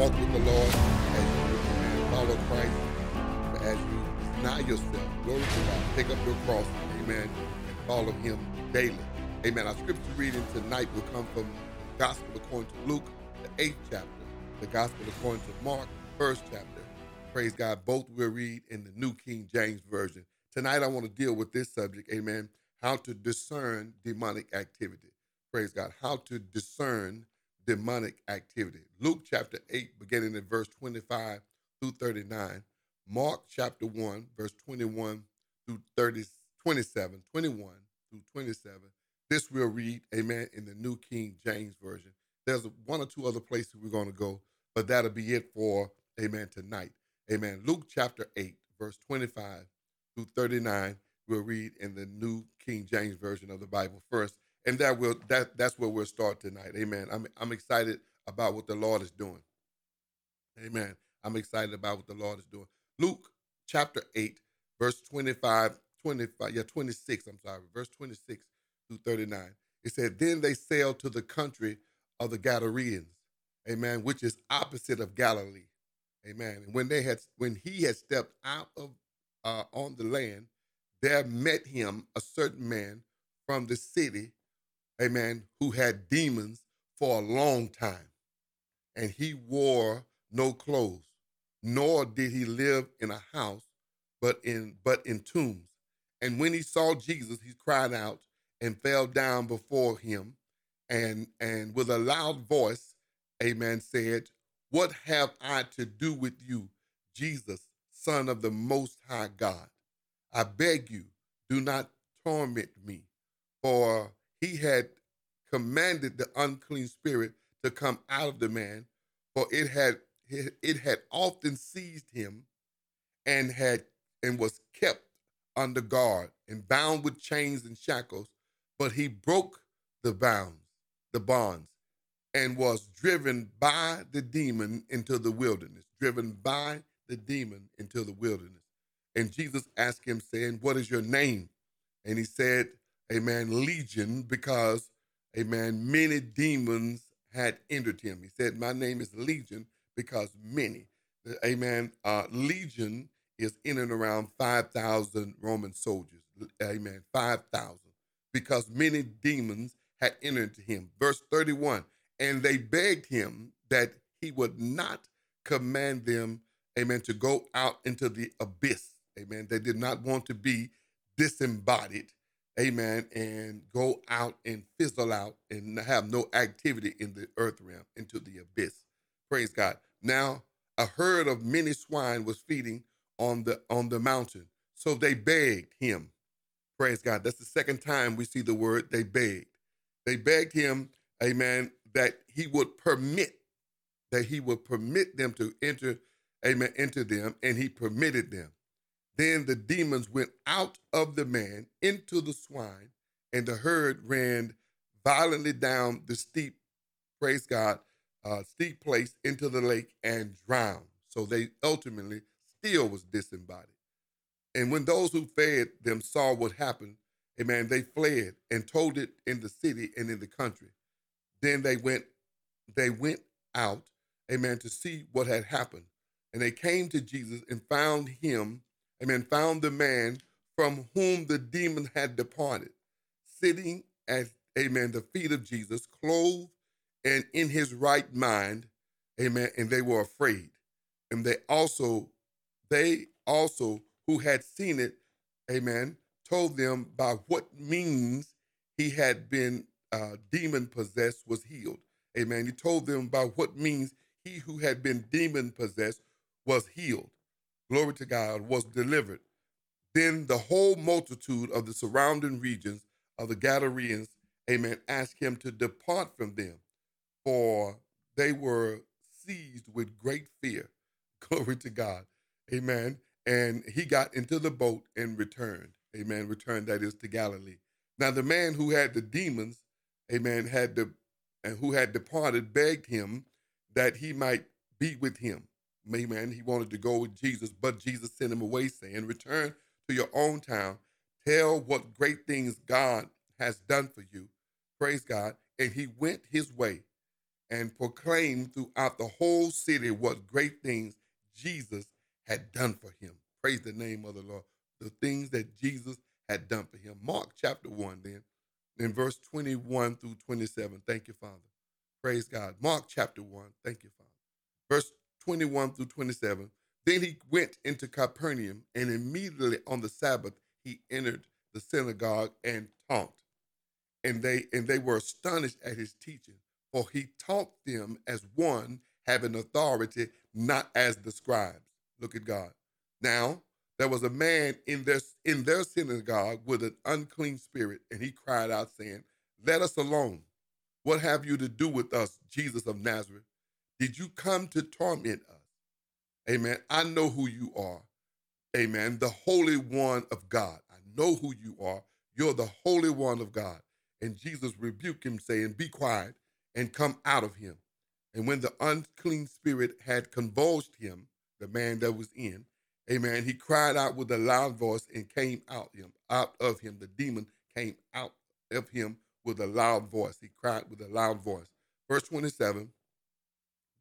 walk with the Lord, as you follow Christ, as you deny yourself, glory to God, pick up your cross, amen, and follow him daily. Amen. Our scripture reading tonight will come from the Gospel according to Luke, the eighth chapter, the Gospel according to Mark, first chapter. Praise God. Both will read in the New King James Version. Tonight I want to deal with this subject, amen, how to discern demonic activity. Praise God. How to discern demonic activity. Luke chapter 8, beginning in verse 25 through 39. Mark chapter 1, verse 21 through 30, 27, 21 through 27. This we'll read, amen, in the New King James Version. There's one or two other places we're going to go, but that'll be it for, amen, tonight. Amen. Luke chapter 8, verse 25 through 39. We'll read in the New King James Version of the Bible first and that will that that's where we'll start tonight. Amen. I'm I'm excited about what the Lord is doing. Amen. I'm excited about what the Lord is doing. Luke chapter 8, verse 25, 25, yeah, 26, I'm sorry, verse 26 through 39. It said, Then they sailed to the country of the Gadarenes, amen, which is opposite of Galilee. Amen. And when they had when he had stepped out of uh, on the land, there met him a certain man from the city amen, who had demons for a long time. And he wore no clothes, nor did he live in a house, but in but in tombs. And when he saw Jesus, he cried out and fell down before him, and and with a loud voice, amen, said, What have I to do with you, Jesus, Son of the Most High God? I beg you, do not torment me, for he had commanded the unclean spirit to come out of the man, for it had it had often seized him and had and was kept under guard and bound with chains and shackles, but he broke the bounds, the bonds, and was driven by the demon into the wilderness, driven by the demon into the wilderness. And Jesus asked him, saying, What is your name? And he said, Amen, Legion, because, amen, many demons had entered him. He said, My name is Legion because many. Amen. Uh, Legion is in and around 5,000 Roman soldiers. Amen. 5,000. Because many demons had entered him. Verse 31 And they begged him that he would not command them, amen, to go out into the abyss. Amen. They did not want to be disembodied amen, and go out and fizzle out and have no activity in the earth realm into the abyss. Praise God. Now, a herd of many swine was feeding on the on the mountain. So they begged him. Praise God. That's the second time we see the word they begged. They begged him, amen, that he would permit, that he would permit them to enter, amen, into them, and he permitted them. Then the demons went out of the man into the swine, and the herd ran violently down the steep, praise God, uh, steep place into the lake and drowned. So they ultimately still was disembodied. And when those who fed them saw what happened, amen, they fled and told it in the city and in the country. Then they went, they went out, amen, to see what had happened. And they came to Jesus and found him amen, found the man from whom the demon had departed, sitting at, amen, the feet of Jesus, clothed and in his right mind, amen, and they were afraid. And they also, they also who had seen it, amen, told them by what means he had been uh, demon possessed was healed. Amen. He told them by what means he who had been demon possessed was healed glory to God, was delivered. Then the whole multitude of the surrounding regions of the Gadarenes, amen, asked him to depart from them, for they were seized with great fear. Glory to God. Amen. And he got into the boat and returned. Amen. Returned, that is, to Galilee. Now, the man who had the demons, amen, had the and who had departed begged him that he might be with him. Amen. He wanted to go with Jesus, but Jesus sent him away, saying, Return to your own town, tell what great things God has done for you. Praise God. And he went his way and proclaimed throughout the whole city what great things Jesus had done for him. Praise the name of the Lord. The things that Jesus had done for him. Mark chapter 1, then, in verse 21 through 27. Thank you, Father. Praise God. Mark chapter 1. Thank you, Father. Verse 21 through 27. Then he went into Capernaum, and immediately on the Sabbath he entered the synagogue and taught. And they and they were astonished at his teaching, for he taught them as one having authority, not as the scribes. Look at God. Now there was a man in their in their synagogue with an unclean spirit, and he cried out, saying, Let us alone. What have you to do with us, Jesus of Nazareth? Did you come to torment us? Amen. I know who you are. Amen. The Holy One of God. I know who you are. You're the Holy One of God. And Jesus rebuked him, saying, Be quiet and come out of him. And when the unclean spirit had convulsed him, the man that was in, amen, he cried out with a loud voice and came out him, out of him. The demon came out of him with a loud voice. He cried with a loud voice. Verse 27.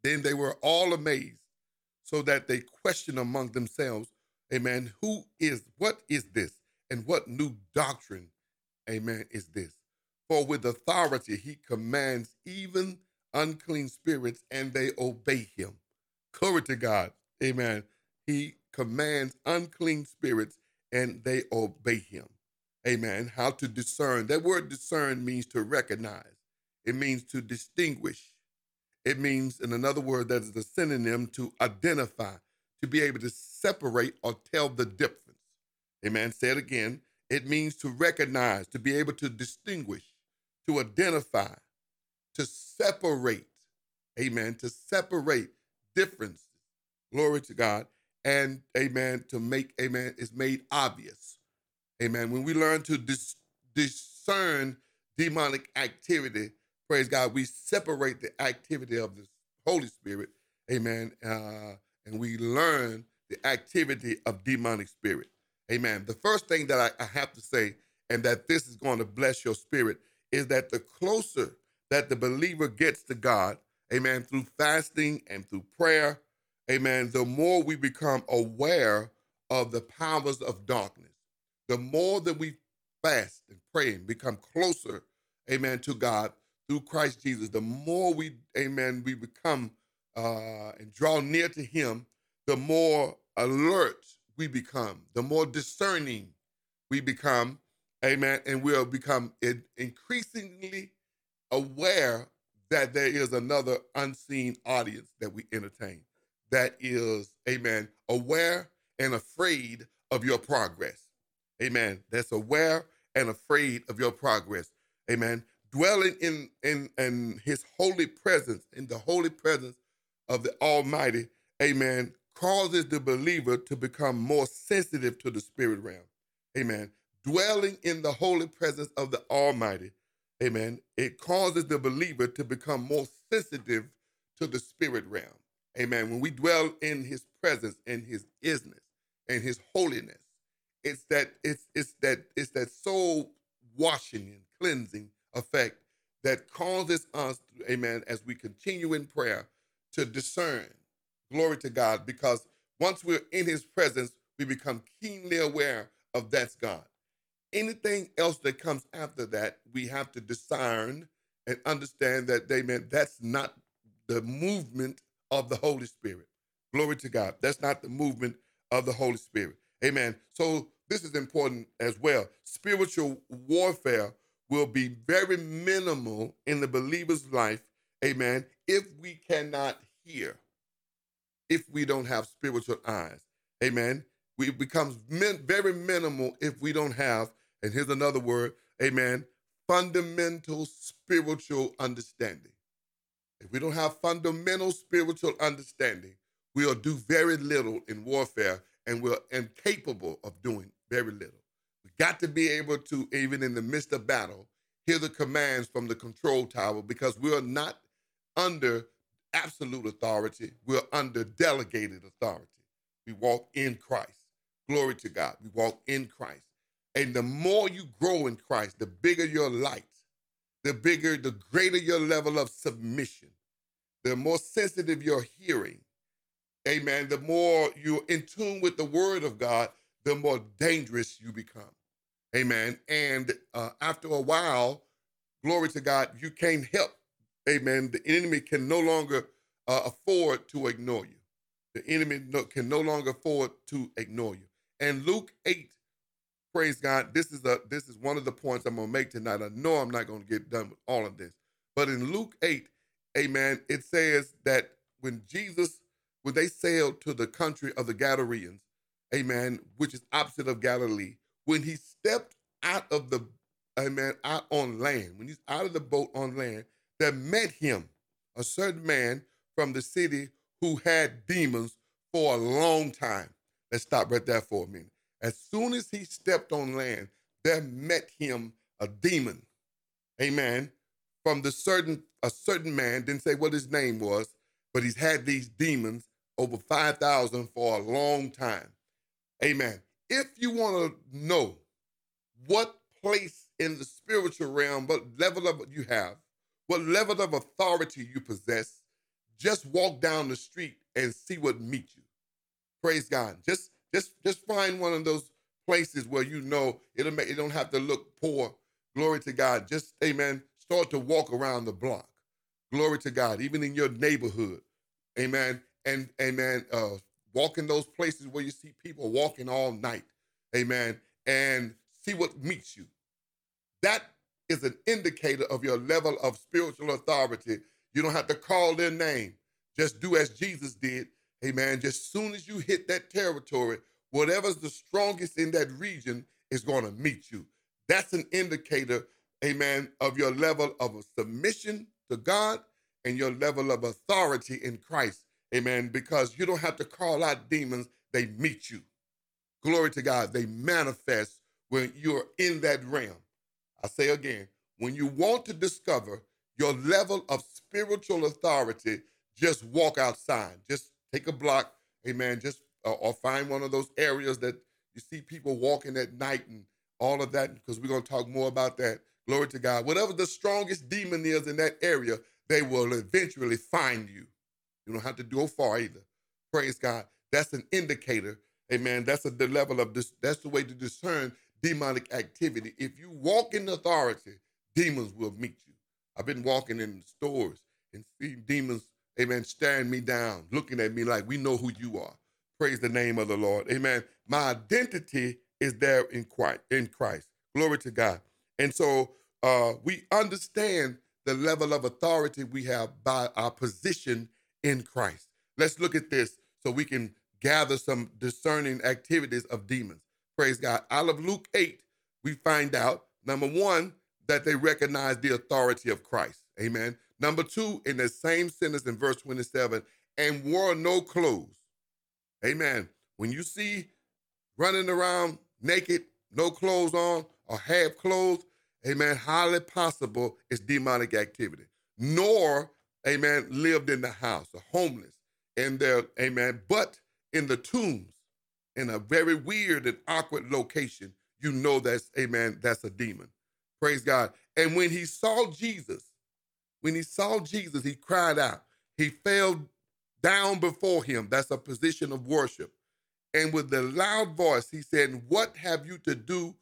Then they were all amazed, so that they questioned among themselves, Amen, who is, what is this? And what new doctrine, amen, is this? For with authority he commands even unclean spirits, and they obey him. Glory to God. Amen. He commands unclean spirits, and they obey him. Amen. How to discern. That word discern means to recognize, it means to distinguish. It means, in another word, that is a synonym to identify, to be able to separate or tell the difference. Amen. Say it again. It means to recognize, to be able to distinguish, to identify, to separate. Amen. To separate differences. Glory to God. And amen. To make, amen, is made obvious. Amen. When we learn to dis- discern demonic activity, praise God, we separate the activity of the Holy Spirit. Amen. Uh, and we learn the activity of demonic spirit. Amen. The first thing that I, I have to say, and that this is going to bless your spirit, is that the closer that the believer gets to God, amen, through fasting and through prayer, amen, the more we become aware of the powers of darkness the more that we fast and pray and become closer, amen, to God through Christ Jesus, the more we, amen, we become uh, and draw near to Him, the more alert we become, the more discerning we become, amen, and we'll become increasingly aware that there is another unseen audience that we entertain that is, amen, aware and afraid of your progress. Amen. That's aware and afraid of your progress. Amen. Dwelling in in in his holy presence, in the holy presence of the Almighty, amen, causes the believer to become more sensitive to the spirit realm. Amen. Dwelling in the holy presence of the Almighty, amen, it causes the believer to become more sensitive to the spirit realm. Amen. When we dwell in his presence and his isness and his holiness, it's that it's it's that it's that soul washing and cleansing effect that causes us, amen, as we continue in prayer to discern. Glory to God, because once we're in his presence, we become keenly aware of that's God. Anything else that comes after that, we have to discern and understand that, amen, that's not the movement of the Holy Spirit. Glory to God. That's not the movement of the Holy Spirit. Amen. So this is important as well. Spiritual warfare will be very minimal in the believer's life, amen, if we cannot hear, if we don't have spiritual eyes. Amen. We becomes min- very minimal if we don't have, and here's another word, amen, fundamental spiritual understanding. If we don't have fundamental spiritual understanding, we'll do very little in warfare and we're incapable of doing very little. We got to be able to, even in the midst of battle, hear the commands from the control tower because we're not under absolute authority, we're under delegated authority. We walk in Christ. Glory to God. We walk in Christ. And the more you grow in Christ, the bigger your light, the bigger, the greater your level of submission. the more sensitive your hearing, amen, the more you're in tune with the word of God, the more dangerous you become. Amen. And uh, after a while, glory to God, you can't help. Amen. The enemy can no longer uh, afford to ignore you. The enemy no, can no longer afford to ignore you. And Luke 8, praise God, this is a this is one of the points I'm gonna make tonight. I know I'm not gonna get done with all of this. But in Luke 8, amen, it says that when Jesus, when they sailed to the country of the Gadarenes, amen, which is opposite of Galilee, when he stepped out of the, amen, out on land, when he's out of the boat on land, there met him a certain man from the city who had demons for a long time. Let's stop right there for a minute. As soon as he stepped on land, there met him a demon. Amen. From the certain a certain man, didn't say what his name was, but he's had these demons over 5,000 for a long time. Amen. If you want to know what place in the spiritual realm, what level of you have, what level of authority you possess, just walk down the street and see what meets you. Praise God. Just just just find one of those places where you know it'll make you don't have to look poor. Glory to God. Just amen. Start to walk around the block. Glory to God. Even in your neighborhood. Amen. And amen. Uh walk in those places where you see people walking all night. Amen. And see what meets you. That is an indicator of your level of spiritual authority. You don't have to call their name. Just do as Jesus did. Amen. Just soon as you hit that territory, whatever's the strongest in that region is going to meet you. That's an indicator, amen, of your level of submission to God and your level of authority in Christ. Amen. Because you don't have to call out demons, they meet you. Glory to God. They manifest when you're in that realm. I say again, when you want to discover your level of spiritual authority, just walk outside. Just take a block, amen. Just uh, or find one of those areas that you see people walking at night and all of that, because we're going to talk more about that. Glory to God. Whatever the strongest demon is in that area, they will eventually find you. You don't have to go far either. Praise God. That's an indicator. Amen. That's a, the level of this. That's the way to discern demonic activity. If you walk in authority, demons will meet you. I've been walking in stores and seeing demons, amen, staring me down, looking at me like we know who you are. Praise the name of the Lord. Amen. My identity is there in Christ. In Christ. Glory to God. And so uh, we understand the level of authority we have by our position in Christ. Let's look at this so we can gather some discerning activities of demons. Praise God. Out of Luke 8, we find out number one, that they recognize the authority of Christ. Amen. Number two, in the same sentence in verse 27, and wore no clothes. Amen. When you see running around naked, no clothes on, or half clothes, amen, highly possible it's demonic activity. Nor, amen, lived in the house, or homeless, in their, amen, but in the tombs, in a very weird and awkward location, you know that's, amen, that's a demon. Praise God. And when he saw Jesus, when he saw Jesus, he cried out. He fell down before him. That's a position of worship. And with a loud voice, he said, What have you to do?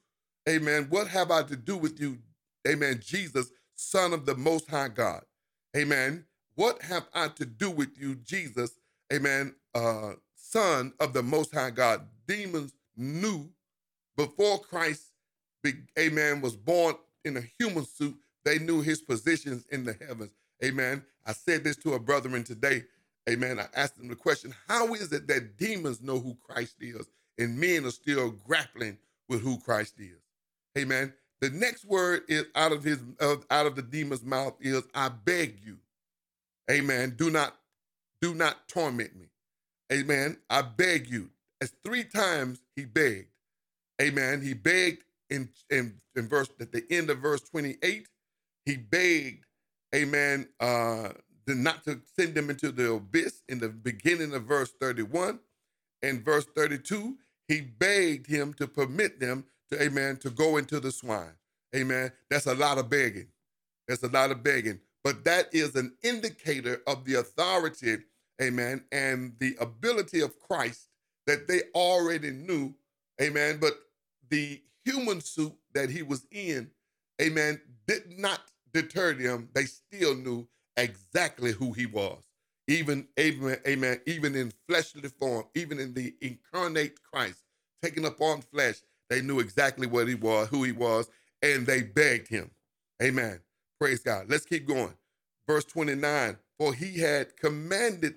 Amen. What have I to do with you? Amen. Jesus, Son of the Most High God. Amen. What have I to do with you, Jesus? Amen. Uh, Son of the Most High God. Demons knew before Christ, amen, was born in a human suit, they knew his positions in the heavens. Amen. I said this to a brethren today. Amen. I asked them the question How is it that demons know who Christ is and men are still grappling with who Christ is? Amen. The next word is out of his out of the demon's mouth is I beg you. Amen. Do not do not torment me. Amen. I beg you. As three times he begged. Amen. He begged in, in, in verse at the end of verse 28, he begged, amen, uh, not to send them into the abyss in the beginning of verse 31. and verse 32, he begged him to permit them to, amen, to go into the swine. Amen. That's a lot of begging. That's a lot of begging. But that is an indicator of the authority, amen, and the ability of Christ that they already knew, amen. But the human suit that he was in, amen, did not deter them. They still knew exactly who he was. Even, amen, amen, even in fleshly form, even in the incarnate Christ, taking upon flesh, they knew exactly what he was, who he was, and they begged him. Amen. Praise God. Let's keep going. Verse 29 For he had commanded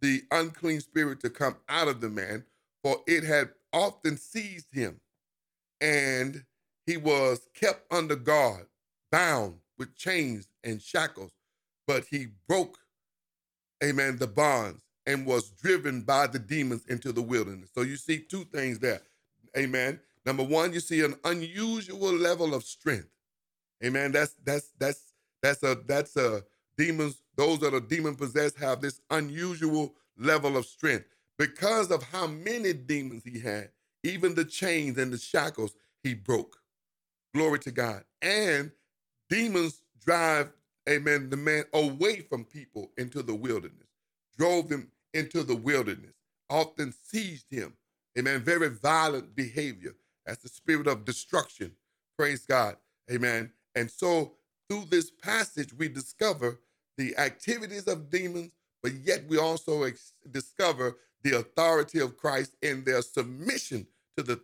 the unclean spirit to come out of the man, for it had often seized him, and he was kept under guard, bound with chains and shackles. But he broke, amen, the bonds and was driven by the demons into the wilderness. So you see two things there. Amen. Number one, you see an unusual level of strength. Amen. That's that's that's that's a that's a demons. Those that are demon possessed have this unusual level of strength because of how many demons he had. Even the chains and the shackles he broke. Glory to God. And demons drive, amen, the man away from people into the wilderness, drove them into the wilderness, often seized him. Amen. Very violent behavior. That's the spirit of destruction. Praise God. Amen. And so through this passage, we discover the activities of demons, but yet we also ex- discover the authority of Christ and their submission to the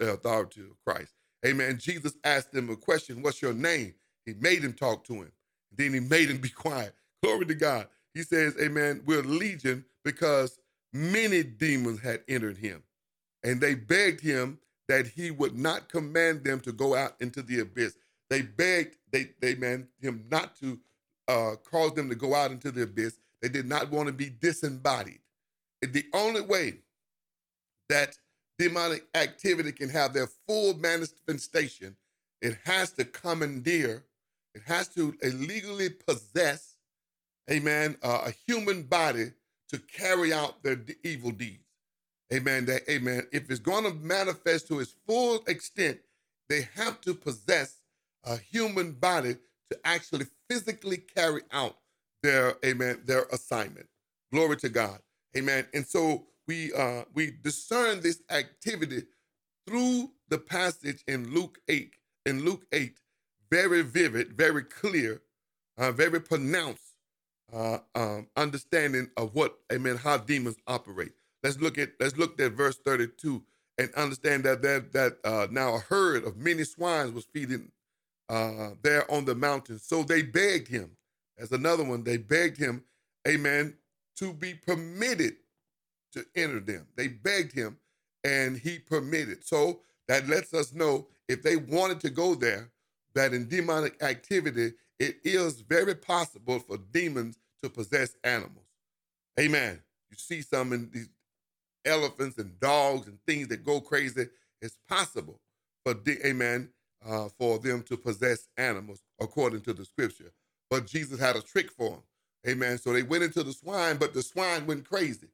authority of Christ. Amen. Jesus asked them a question What's your name? He made him talk to him. Then he made him be quiet. Glory to God. He says, Amen. We're legion because many demons had entered him. And they begged him that he would not command them to go out into the abyss. They begged, they, they meant him not to uh, cause them to go out into the abyss. They did not want to be disembodied. The only way that demonic activity can have their full manifestation, it has to commandeer, it has to illegally possess, amen, uh, a human body to carry out their evil deeds. Amen. That amen. If it's going to manifest to its full extent, they have to possess a human body to actually physically carry out their amen their assignment. Glory to God. Amen. And so we uh we discern this activity through the passage in Luke 8 in Luke 8 very vivid, very clear, uh, very pronounced uh, um, understanding of what amen how demons operate. Let's look at let's look at verse 32 and understand that that that uh, now a herd of many swines was feeding uh, there on the mountain. So they begged him. As another one, they begged him, Amen, to be permitted to enter them. They begged him, and he permitted. So that lets us know if they wanted to go there, that in demonic activity, it is very possible for demons to possess animals. Amen. You see some in these elephants and dogs and things that go crazy, it's possible for, amen, uh, for them to possess animals according to the scripture. But Jesus had a trick for them. Amen. So they went into the swine, but the swine went crazy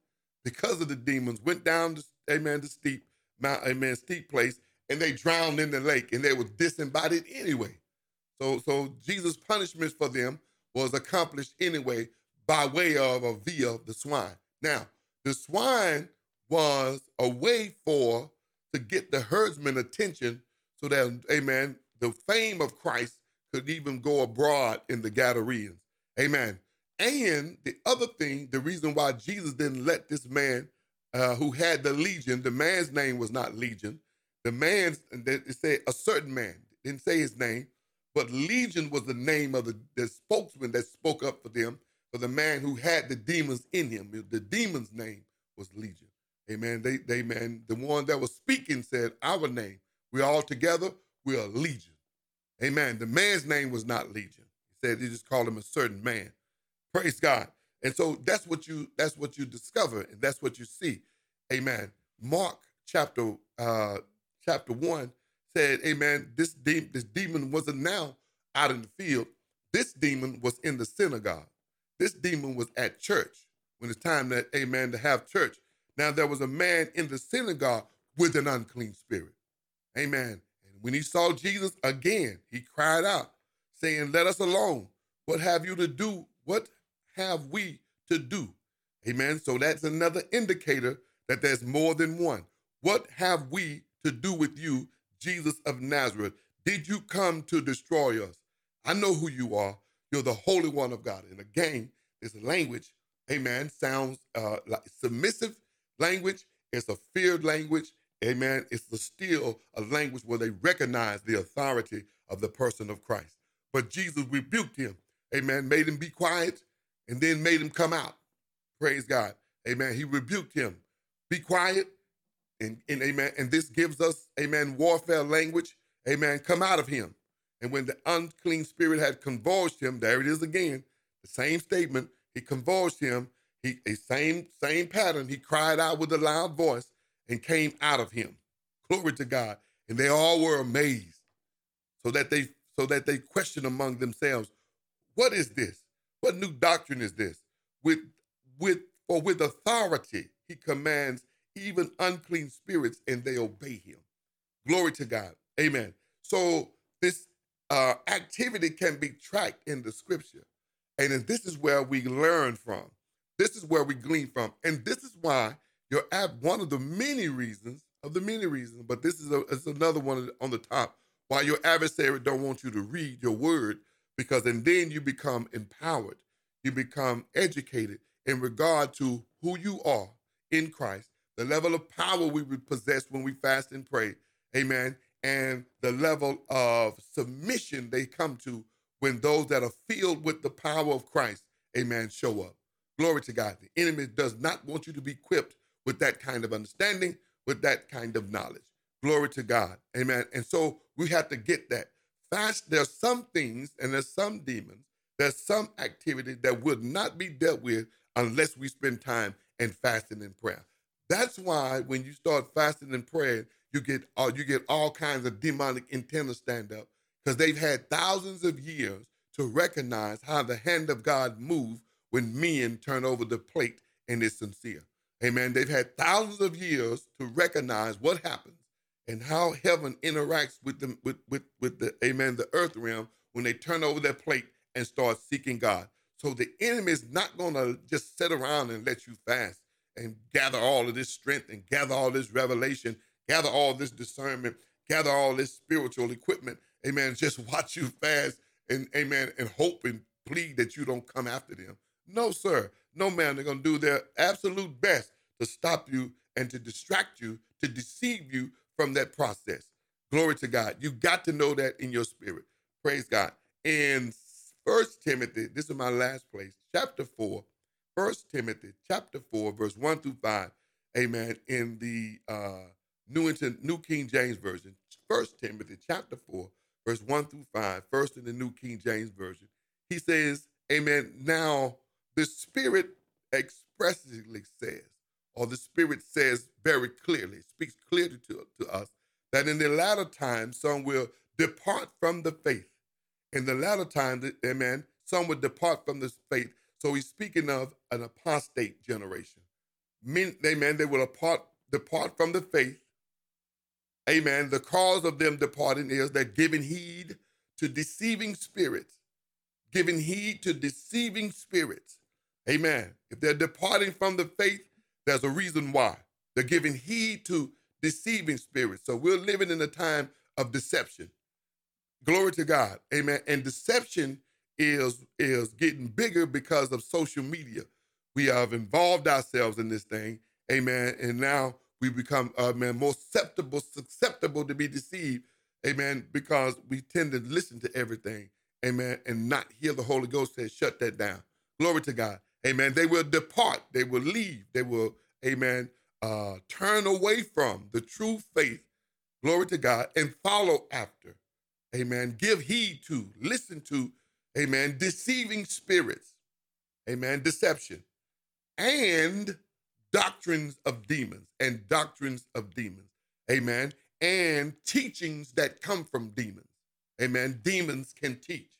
because of the demons, went down, the, amen, the steep, mount, amen, steep place, and they drowned in the lake and they were disembodied anyway. So, so Jesus' punishment for them was accomplished anyway by way of or via the swine. Now, the swine was a way for to get the herdsman attention so that, amen, the fame of Christ could even go abroad in the Gadarenes. Amen. And the other thing, the reason why Jesus didn't let this man uh, who had the legion, the man's name was not legion. The man's, they say a certain man, didn't say his name, but legion was the name of the, the spokesman that spoke up for them, for the man who had the demons in him. The demon's name was legion. Amen. They, they, man, the one that was speaking said, Our name. We all together, we are legion. Amen. The man's name was not legion. He said he just called him a certain man. Praise God. And so that's what you that's what you discover, and that's what you see. Amen. Mark chapter uh chapter one said, Amen. This de- this demon wasn't now out in the field. This demon was in the synagogue. This demon was at church when it's time that, amen, to have church. Now there was a man in the synagogue with an unclean spirit. Amen. And when he saw Jesus again, he cried out, saying, Let us alone. What have you to do? What have we to do? Amen. So that's another indicator that there's more than one. What have we to do with you, Jesus of Nazareth? Did you come to destroy us? I know who you are. You're the Holy One of God. And again, this language, amen, sounds uh, like submissive language. It's a feared language. Amen. It's the still a language where they recognize the authority of the person of Christ. But Jesus rebuked him. Amen. Made him be quiet and then made him come out. Praise God. Amen. He rebuked him. Be quiet. And, and amen. And this gives us, amen, warfare language. Amen. Come out of him. And when the unclean spirit had convulsed him, there it is again, the same statement. He convulsed him. He same same pattern. He cried out with a loud voice and came out of him. Glory to God. And they all were amazed, so that they so that they questioned among themselves, what is this? What new doctrine is this? With with or with authority he commands even unclean spirits, and they obey him. Glory to God. Amen. So this uh, activity can be tracked in the scripture. And this is where we learn from. This is where we glean from. And this is why you're at one of the many reasons, of the many reasons, but this is, a, another one on the top, why your adversary don't want you to read your word, because and then you become empowered. You become educated in regard to who you are in Christ, the level of power we would possess when we fast and pray. Amen and the level of submission they come to when those that are filled with the power of Christ, amen, show up. Glory to God. The enemy does not want you to be equipped with that kind of understanding, with that kind of knowledge. Glory to God. Amen. And so we have to get that. Fast, there's some things and there's some demons, there's some activity that will not be dealt with unless we spend time in fasting and prayer. That's why when you start fasting and praying, you get all you get all kinds of demonic antennas stand up because they've had thousands of years to recognize how the hand of God moves when men turn over the plate and it's sincere. Amen. They've had thousands of years to recognize what happens and how heaven interacts with them with with with the amen the earth realm when they turn over their plate and start seeking God. So the enemy is not going to just sit around and let you fast and gather all of this strength and gather all this revelation gather all this discernment, gather all this spiritual equipment, amen, just watch you fast and amen, and hope and plead that you don't come after them. No, sir. No, man. They're going to do their absolute best to stop you and to distract you, to deceive you from that process. Glory to God. You got to know that in your spirit. Praise God. In First Timothy, this is my last place, chapter 4, First Timothy, chapter 4, verse 1 through 5. Amen. In the uh New into New King James Version, First Timothy chapter 4, verse 1 through 5, first in the New King James Version. He says, Amen. Now the Spirit expressly says, or the Spirit says very clearly, speaks clearly to, to us, that in the latter time some will depart from the faith. In the latter time, amen, some will depart from this faith. So he's speaking of an apostate generation. Men, amen, they will depart, depart from the faith Amen. The cause of them departing is that giving heed to deceiving spirits, giving heed to deceiving spirits. Amen. If they're departing from the faith, there's a reason why. They're giving heed to deceiving spirits. So we're living in a time of deception. Glory to God. Amen. And deception is is getting bigger because of social media. We have involved ourselves in this thing. Amen. And now we become, uh, man, more susceptible, susceptible to be deceived, amen, because we tend to listen to everything, amen, and not hear the Holy Ghost say, shut that down. Glory to God, amen. They will depart, they will leave, they will, amen, uh, turn away from the true faith, glory to God, and follow after, amen. Give heed to, listen to, amen, deceiving spirits, amen, deception, and doctrines of demons and doctrines of demons. Amen. And teachings that come from demons. Amen. Demons can teach.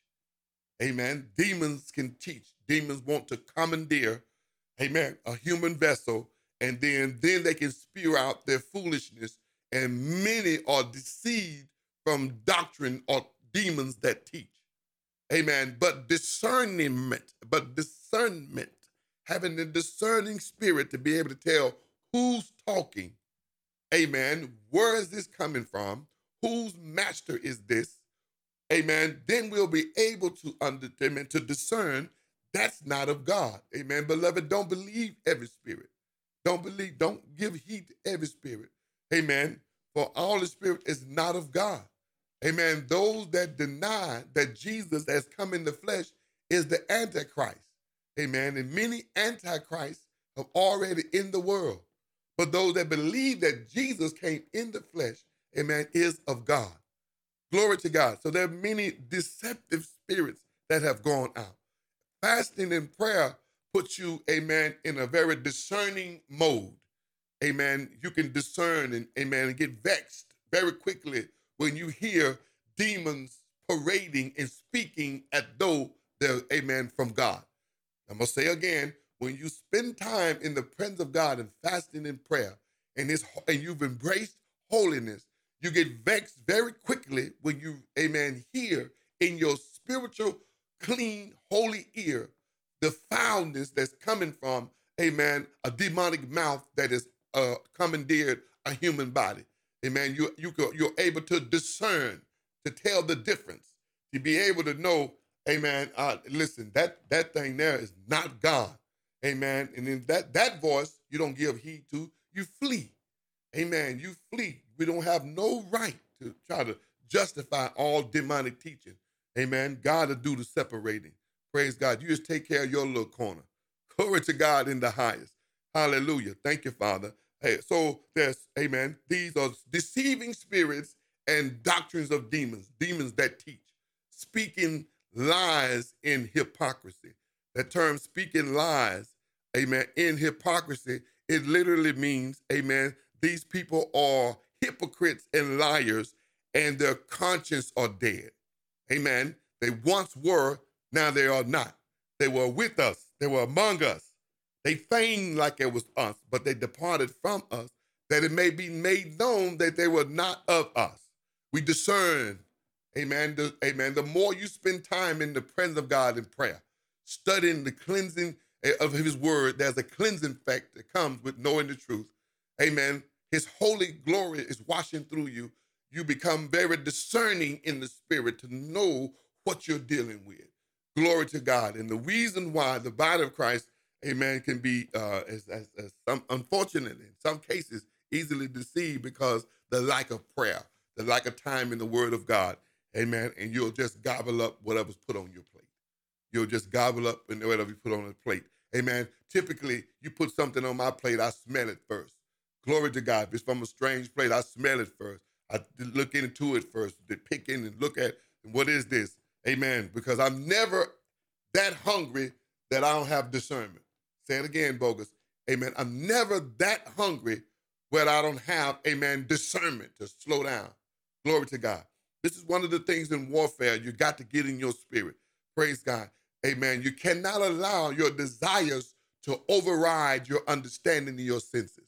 Amen. Demons can teach. Demons want to commandeer, amen, a human vessel, and then then they can spew out their foolishness. And many are deceived from doctrine or demons that teach. Amen. But discernment, but discernment, having the discerning spirit to be able to tell who's talking. Amen. Where is this coming from? Whose master is this? Amen. Then we'll be able to understand to discern that's not of God. Amen. Beloved, don't believe every spirit. Don't believe, don't give heed to every spirit. Amen. For all the spirit is not of God. Amen. Those that deny that Jesus has come in the flesh is the Antichrist. Amen. And many Antichrists are already in the world. But those that believe that Jesus came in the flesh, amen, is of God. Glory to God. So there are many deceptive spirits that have gone out. Fasting and prayer puts you, amen, in a very discerning mode. Amen. You can discern and, amen, and get vexed very quickly when you hear demons parading and speaking as though they're, amen, from God. I'm going to say again, when you spend time in the presence of God and fasting and prayer, and, his, and you've embraced holiness, you get vexed very quickly when you, amen, hear in your spiritual, clean, holy ear the foulness that's coming from, amen, a demonic mouth that is uh, commandeered a human body. Amen. You, you, you're able to discern, to tell the difference, to be able to know, amen, uh, listen, that, that thing there is not God. Amen. And in that, that voice you don't give heed to, you flee. Amen. You flee. We don't have no right to try to justify all demonic teaching. Amen. God will do the separating. Praise God. You just take care of your little corner. Glory to God in the highest. Hallelujah. Thank you, Father. Hey, so there's, amen, these are deceiving spirits and doctrines of demons, demons that teach, speaking lies in hypocrisy. That term speaking lies, amen, in hypocrisy, it literally means, amen, these people are hypocrites and liars, and their conscience are dead. Amen. They once were, now they are not. They were with us, they were among us. They feigned like it was us, but they departed from us, that it may be made known that they were not of us. We discern, amen, the, amen. The more you spend time in the presence of God in prayer, studying the cleansing eh, of his word, there's a cleansing effect that comes with knowing the truth. Amen. His holy glory is washing through you. You become very discerning in the spirit to know what you're dealing with. Glory to God. And the reason why the body of Christ, amen, can be, uh, as, as, as some, unfortunately, in some cases, easily deceived because the lack of prayer, the lack of time in the word of God, amen, and you'll just gobble up whatever's put on your plate. You'll just gobble up and whatever you put on the plate. Amen. Typically, you put something on my plate, I smell it first. Glory to God. If it's from a strange place, I smell it first. I look into it first, to pick in and look at what is this. Amen. Because I'm never that hungry that I don't have discernment. Say it again, bogus. Amen. I'm never that hungry where I don't have, amen, discernment to slow down. Glory to God. This is one of the things in warfare you got to get in your spirit. Praise God. Amen. You cannot allow your desires to override your understanding of your senses.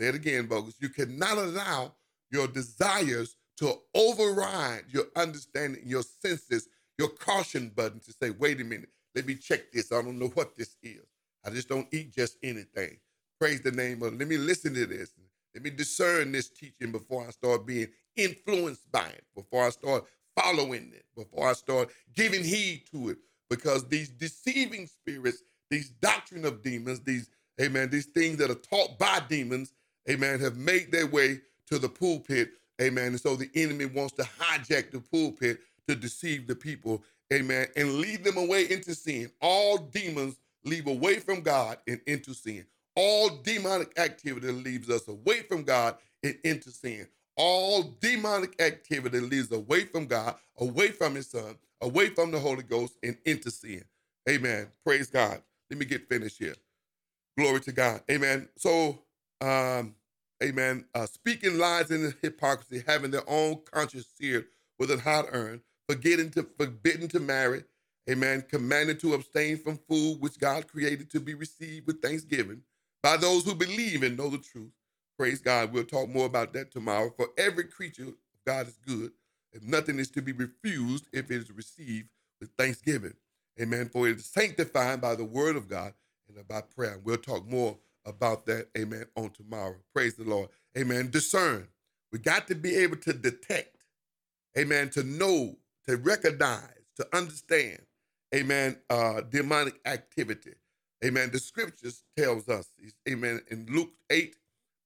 Say it again, bogus. You cannot allow your desires to override your understanding, your senses, your caution button to say, wait a minute, let me check this. I don't know what this is. I just don't eat just anything. Praise the name of, let me listen to this. Let me discern this teaching before I start being influenced by it, before I start following it, before I start giving heed to it. Because these deceiving spirits, these doctrine of demons, these, amen, these things that are taught by demons, amen, have made their way to the pulpit, amen. And so the enemy wants to hijack the pulpit to deceive the people, amen, and lead them away into sin. All demons leave away from God and into sin. All demonic activity leaves us away from God and into sin. All demonic activity leads away from God, away from His Son, away from the Holy Ghost, and into sin. Amen. Praise God. Let me get finished here. Glory to God. Amen. So um, amen, uh, speaking lies in hypocrisy, having their own conscience seared with a hot iron, forgetting to forbidden to marry, amen, commanded to abstain from food which God created to be received with thanksgiving by those who believe and know the truth. Praise God. We'll talk more about that tomorrow. For every creature, of God is good. and nothing is to be refused if it is received with thanksgiving. Amen. For it is sanctified by the word of God and by prayer. We'll talk more about that, amen, on tomorrow. Praise the Lord. Amen. Discern. We got to be able to detect, amen, to know, to recognize, to understand, amen, uh, demonic activity. Amen. The scriptures tells us, amen, in Luke 8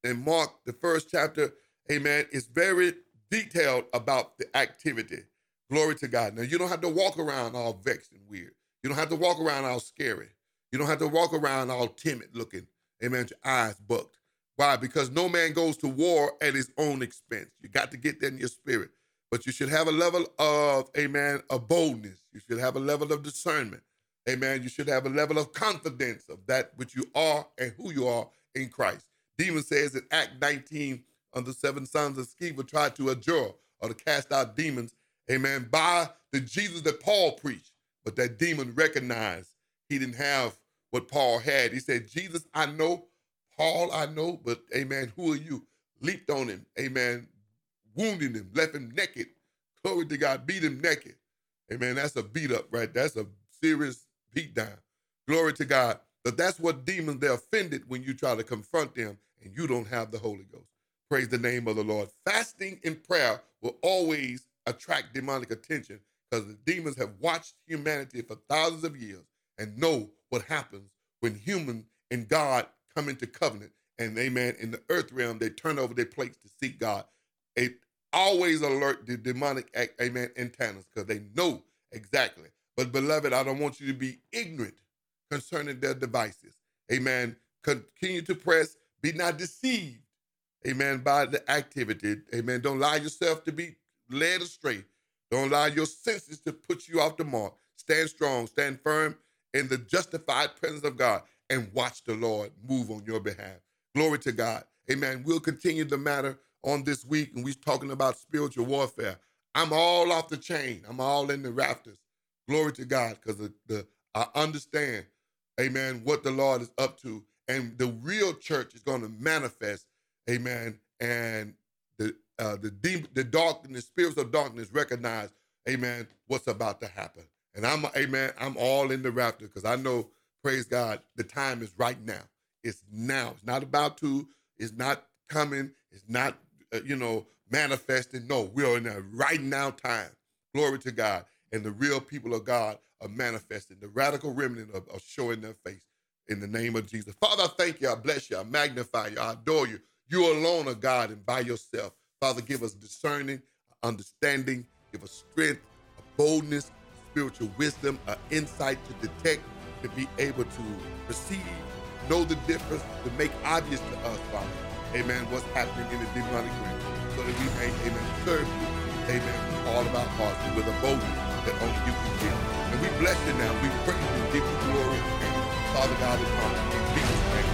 and Mark, the first chapter, amen, is very detailed about the activity. Glory to God. Now, you don't have to walk around all vexed and weird. You don't have to walk around all scary. You don't have to walk around all timid looking. Amen. Your eyes bucked. Why? Because no man goes to war at his own expense. You got to get that in your spirit. But you should have a level of, amen, of boldness. You should have a level of discernment. Amen. You should have a level of confidence of that which you are and who you are in Christ. Demon says in Act 19, on the seven sons of Sceva tried to adjure or to cast out demons, amen, by the Jesus that Paul preached. But that demon recognized he didn't have what Paul had. He said, Jesus, I know, Paul, I know, but amen, who are you? Leaped on him, amen, wounded him, left him naked. Glory to God, beat him naked. Amen. That's a beat up, right? That's a serious beat down. Glory to God. But that's what demons, they're offended when you try to confront them and you don't have the Holy Ghost. Praise the name of the Lord. Fasting and prayer will always attract demonic attention because the demons have watched humanity for thousands of years and know what happens when human and God come into covenant. And amen, in the earth realm, they turn over their plates to seek God. It always alert the demonic, amen, antennas because they know exactly. But beloved, I don't want you to be ignorant concerning their devices. Amen. Continue to press, be not deceived. Amen. By the activity. Amen. Don't allow yourself to be led astray. Don't allow your senses to put you off the mark. Stand strong, stand firm in the justified presence of God and watch the Lord move on your behalf. Glory to God. Amen. We'll continue the matter on this week, and we're talking about spiritual warfare. I'm all off the chain. I'm all in the rafters. Glory to God, because I understand, amen, what the Lord is up to. And the real church is going to manifest, amen, and the uh, the deep, the dark, the spirits of darkness recognize, amen, what's about to happen. And I'm, amen, I'm all in the rapture because I know, praise God, the time is right now. It's now. It's not about to. It's not coming. It's not, uh, you know, manifesting. No, we are in a right now time. Glory to God. And the real people of God are manifesting. The radical remnant are, are showing their face in the name of Jesus. Father, I thank you. I bless you. I magnify you. I adore you. You alone are God and by yourself. Father, give us discerning, understanding, give us strength, boldness, spiritual wisdom, an insight to detect, to be able to perceive, know the difference, to make obvious to us, Father, amen, what's happening in the demonic realm, so that we may, amen, serve you, amen, all of our hearts and with a boldness that only you can give. And we bless you now. We praise you, give you glory, and Father God, in Jesus' name.